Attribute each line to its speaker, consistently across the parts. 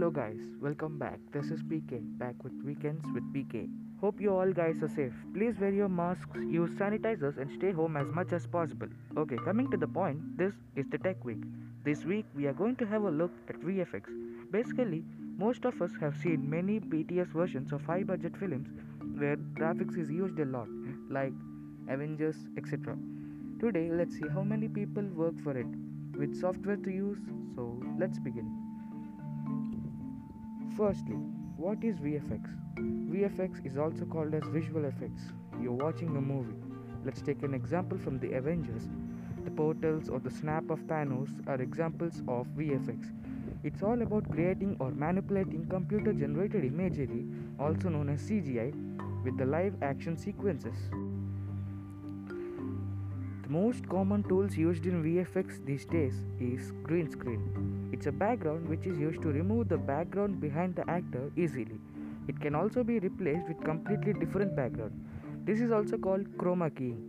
Speaker 1: Hello guys, welcome back. This is PK, back with Weekends with PK. Hope you all guys are safe. Please wear your masks, use sanitizers and stay home as much as possible. Okay, coming to the point, this is the Tech Week. This week we are going to have a look at VFX. Basically, most of us have seen many BTS versions of high budget films where graphics is used a lot, like Avengers, etc. Today, let's see how many people work for it, which software to use. So, let's begin. Firstly, what is VFX? VFX is also called as visual effects. You're watching a movie. Let's take an example from the Avengers. The portals or the snap of Thanos are examples of VFX. It's all about creating or manipulating computer generated imagery, also known as CGI, with the live action sequences. Most common tools used in VFX these days is green screen. It's a background which is used to remove the background behind the actor easily. It can also be replaced with completely different background. This is also called chroma keying.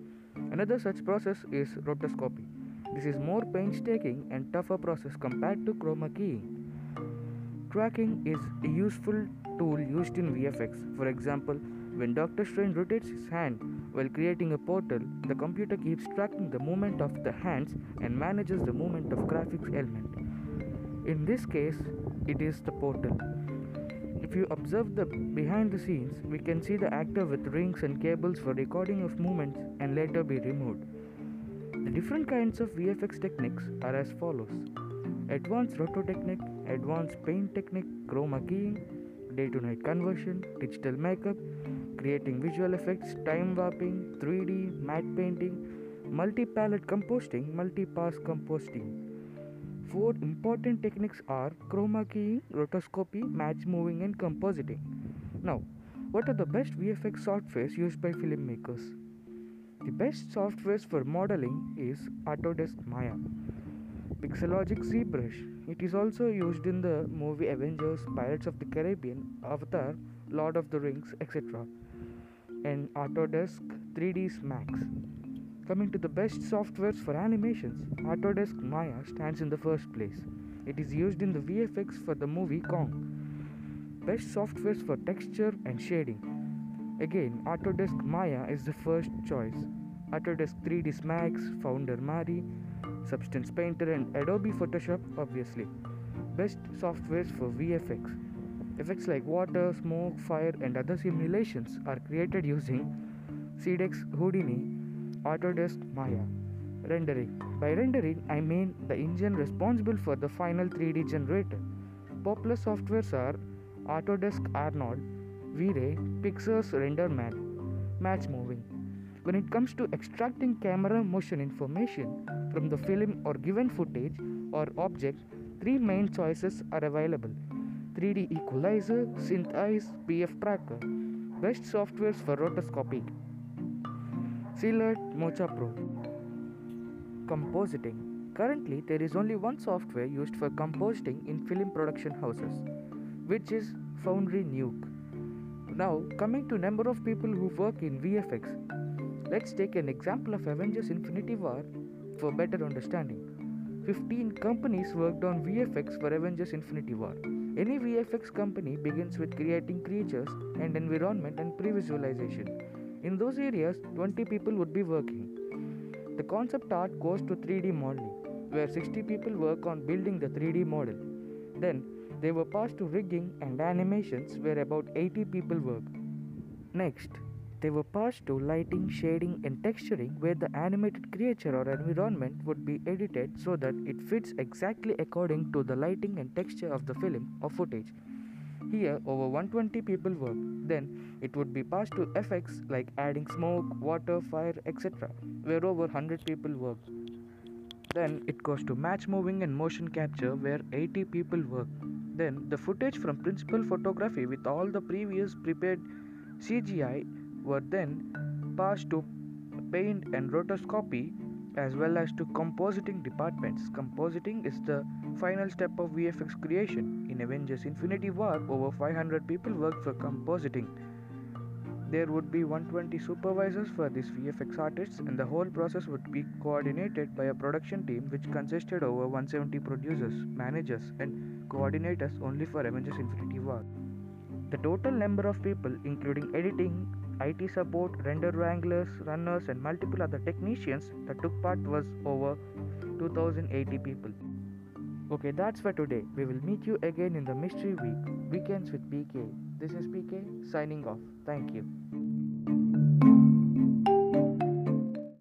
Speaker 1: Another such process is rotoscopy. This is more painstaking and tougher process compared to chroma keying. Tracking is a useful tool used in VFX. For example, when Doctor Strange rotates his hand while creating a portal, the computer keeps tracking the movement of the hands and manages the movement of graphics element. In this case, it is the portal. If you observe the behind the scenes, we can see the actor with rings and cables for recording of movements and later be removed. The different kinds of VFX techniques are as follows Advanced roto technique, advanced paint technique, chroma keying, day to night conversion, digital makeup, creating visual effects, time warping, 3D, matte painting, multi palette composting, multi pass composting. Four important techniques are chroma keying, rotoscopy, match moving, and compositing. Now, what are the best VFX softwares used by filmmakers? The best softwares for modeling is Autodesk Maya. Pixologic ZBrush. It is also used in the movie Avengers, Pirates of the Caribbean, Avatar, Lord of the Rings, etc. And Autodesk 3ds Max. Coming to the best softwares for animations, Autodesk Maya stands in the first place. It is used in the VFX for the movie Kong. Best softwares for texture and shading. Again, Autodesk Maya is the first choice. Autodesk 3ds Max, Foundry Mari, Substance Painter, and Adobe Photoshop, obviously. Best softwares for VFX. Effects like water, smoke, fire, and other simulations are created using SideFX Houdini, Autodesk Maya. Rendering. By rendering, I mean the engine responsible for the final 3D generator. Popular softwares are Autodesk Arnold, V-Ray, Pixar's RenderMan, Match Moving. When it comes to extracting camera motion information from the film or given footage or object, three main choices are available 3D Equalizer, SynthEyes, PF Tracker. Best softwares for rotoscopy Sealert Mocha Pro. Compositing. Currently, there is only one software used for compositing in film production houses, which is Foundry Nuke. Now, coming to number of people who work in VFX, let's take an example of Avengers Infinity War for better understanding. 15 companies worked on VFX for Avengers Infinity War. Any VFX company begins with creating creatures and environment and pre-visualization. In those areas, 20 people would be working. The concept art goes to 3D modeling, where 60 people work on building the 3D model. Then, they were passed to rigging and animations, where about 80 people work. Next, they were passed to lighting, shading, and texturing, where the animated creature or environment would be edited so that it fits exactly according to the lighting and texture of the film or footage. Here, over 120 people work. Then, it would be passed to effects like adding smoke, water, fire, etc., where over 100 people work. Then, it goes to match moving and motion capture, where 80 people work. Then, the footage from principal photography with all the previous prepared CGI were then passed to paint and rotoscopy as well as to compositing departments. Compositing is the final step of VFX creation. In Avengers Infinity War, over 500 people worked for compositing. There would be 120 supervisors for these VFX artists, and the whole process would be coordinated by a production team which consisted over 170 producers, managers, and coordinators only for Avengers Infinity War. The total number of people, including editing, IT support, render wranglers, runners, and multiple other technicians that took part was over 2080 people. Okay, that's for today. We will meet you again in the Mystery Week, Weekends with PK. This is PK signing off. Thank you.